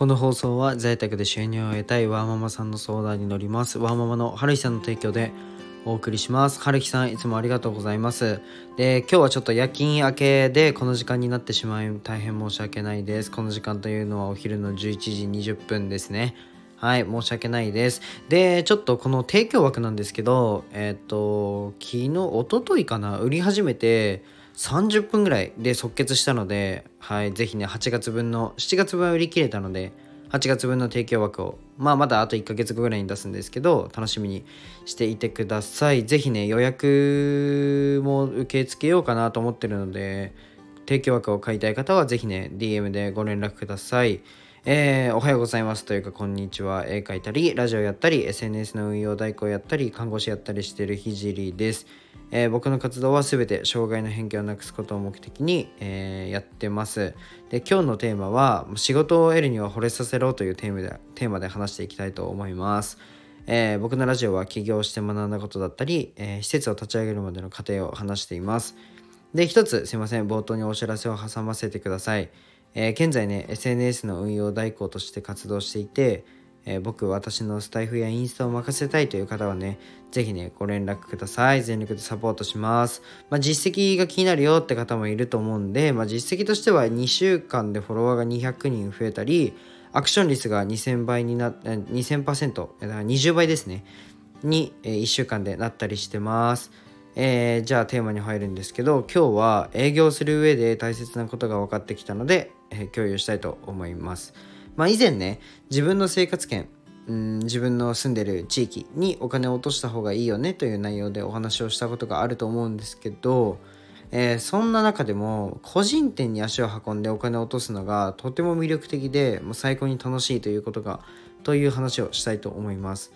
この放送は在宅で収入を得たいワーママさんの相談に乗ります。ワーママの春日さんの提供でお送りします。春日さんいつもありがとうございます。で今日はちょっと夜勤明けでこの時間になってしまい大変申し訳ないです。この時間というのはお昼の11時20分ですね。はい、申し訳ないです。で、ちょっとこの提供枠なんですけど、えっ、と、昨日、おとといかな、売り始めて、30分ぐらいで即決したので、はい、ぜひね、8月分の、7月分は売り切れたので、8月分の提供枠を、まあまだあと1ヶ月後ぐらいに出すんですけど、楽しみにしていてください。ぜひね、予約も受け付けようかなと思ってるので、提供枠を買いたい方はぜひね、DM でご連絡ください。えー、おはようございますというか、こんにちは。絵描いたり、ラジオやったり、SNS の運用代行やったり、看護師やったりしてるひじりです。えー、僕の活動は全て障害の偏見をなくすことを目的に、えー、やってます。で、今日のテーマは、仕事を得るには惚れさせろというテーマでテーマで話していきたいと思います。えー、僕のラジオは起業して学んだことだったり、え施設を立ち上げるまでの過程を話しています。で、一つすいません、冒頭にお知らせを挟ませてください。え現在ね、SNS の運用代行として活動していて、えー、僕、私のスタイフやインスタを任せたいという方はね、ぜひね、ご連絡ください。全力でサポートします。まあ、実績が気になるよって方もいると思うんで、まあ、実績としては2週間でフォロワーが200人増えたり、アクション率が2000倍にな、2000%、だから20倍ですね、に、えー、1週間でなったりしてます。えー、じゃあテーマに入るんですけど今日は営業する上で大切なことが分かってきたので、えー、共有したいと思います。まあ、以前ね自分の生活圏うん自分の住んでる地域にお金を落とした方がいいよねという内容でお話をしたことがあると思うんですけど、えー、そんな中でも個人店に足を運んでお金を落とすのがとても魅力的でもう最高に楽しいということがという話をしたいと思います。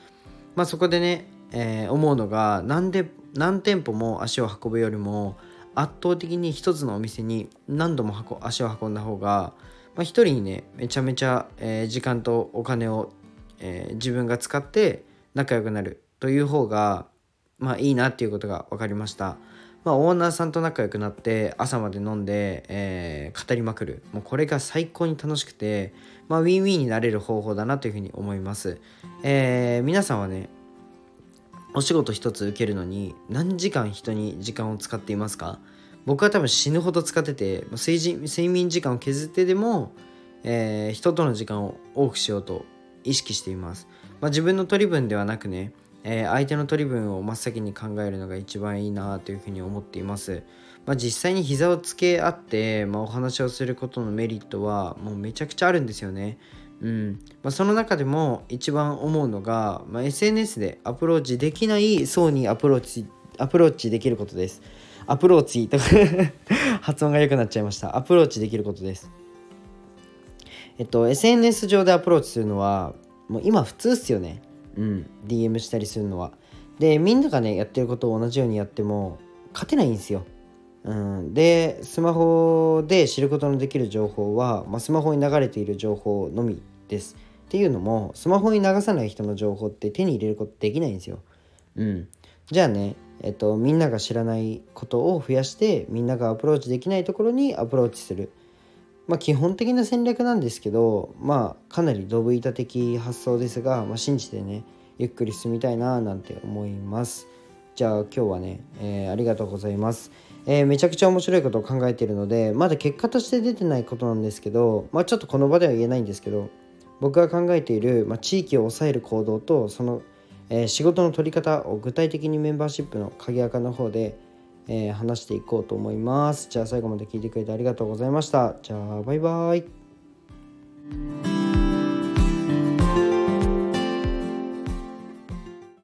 まあ、そこでね、えー、思うのがなんで何店舗も足を運ぶよりも圧倒的に一つのお店に何度も足を運んだ方がまあ、人にねめちゃめちゃ、えー、時間とお金を、えー、自分が使って仲良くなるという方がまあいいなっていうことが分かりました。まあ、オーナーさんと仲良くなって朝まで飲んで、えー、語りまくるもうこれが最高に楽しくて、まあ、ウィンウィンになれる方法だなというふうに思います、えー、皆さんはねお仕事一つ受けるのに何時間人に時間を使っていますか？僕は多分死ぬほど使ってて睡睡眠時間を削ってでも、えー、人との時間を多くしようと意識しています、まあ、自分の取り分ではなくね、えー、相手の取り分を真っ先に考えるのが一番いいなというふうに思っています、まあ、実際に膝をつけ合って、まあ、お話をすることのメリットはもうめちゃくちゃあるんですよね。うんまあ、その中でも一番思うのが、まあ、SNS でアプローチできない層にアプローチアプローチできることです。アプローチとか 発音が良くなっちゃいました。アプローチできることです。えっと、SNS 上でアプローチするのは、もう今普通っすよね。うん、DM したりするのは。で、みんながね、やってることを同じようにやっても、勝てないんですよ。うん、で、スマホで知ることのできる情報は、まあ、スマホに流れている情報のみです。っていうのも、スマホに流さない人の情報って手に入れることできないんですよ。うん。じゃあね、えっと、みんなが知らないことを増やしてみんながアプローチできないところにアプローチする。まあ基本的な戦略なんですけどまあかなりドブ板的発想ですが、まあ、信じてねゆっくり進みたいななんて思います。じゃあ今日はね、えー、ありがとうございます。えー、めちゃくちゃ面白いことを考えているのでまだ結果として出てないことなんですけどまあちょっとこの場では言えないんですけど僕が考えている、まあ、地域を抑える行動とそのえー、仕事の取り方を具体的にメンバーシップの鍵垢の方で、えー、話していこうと思います。じゃあ最後まで聞いてくれてありがとうございました。じゃあバイバイ。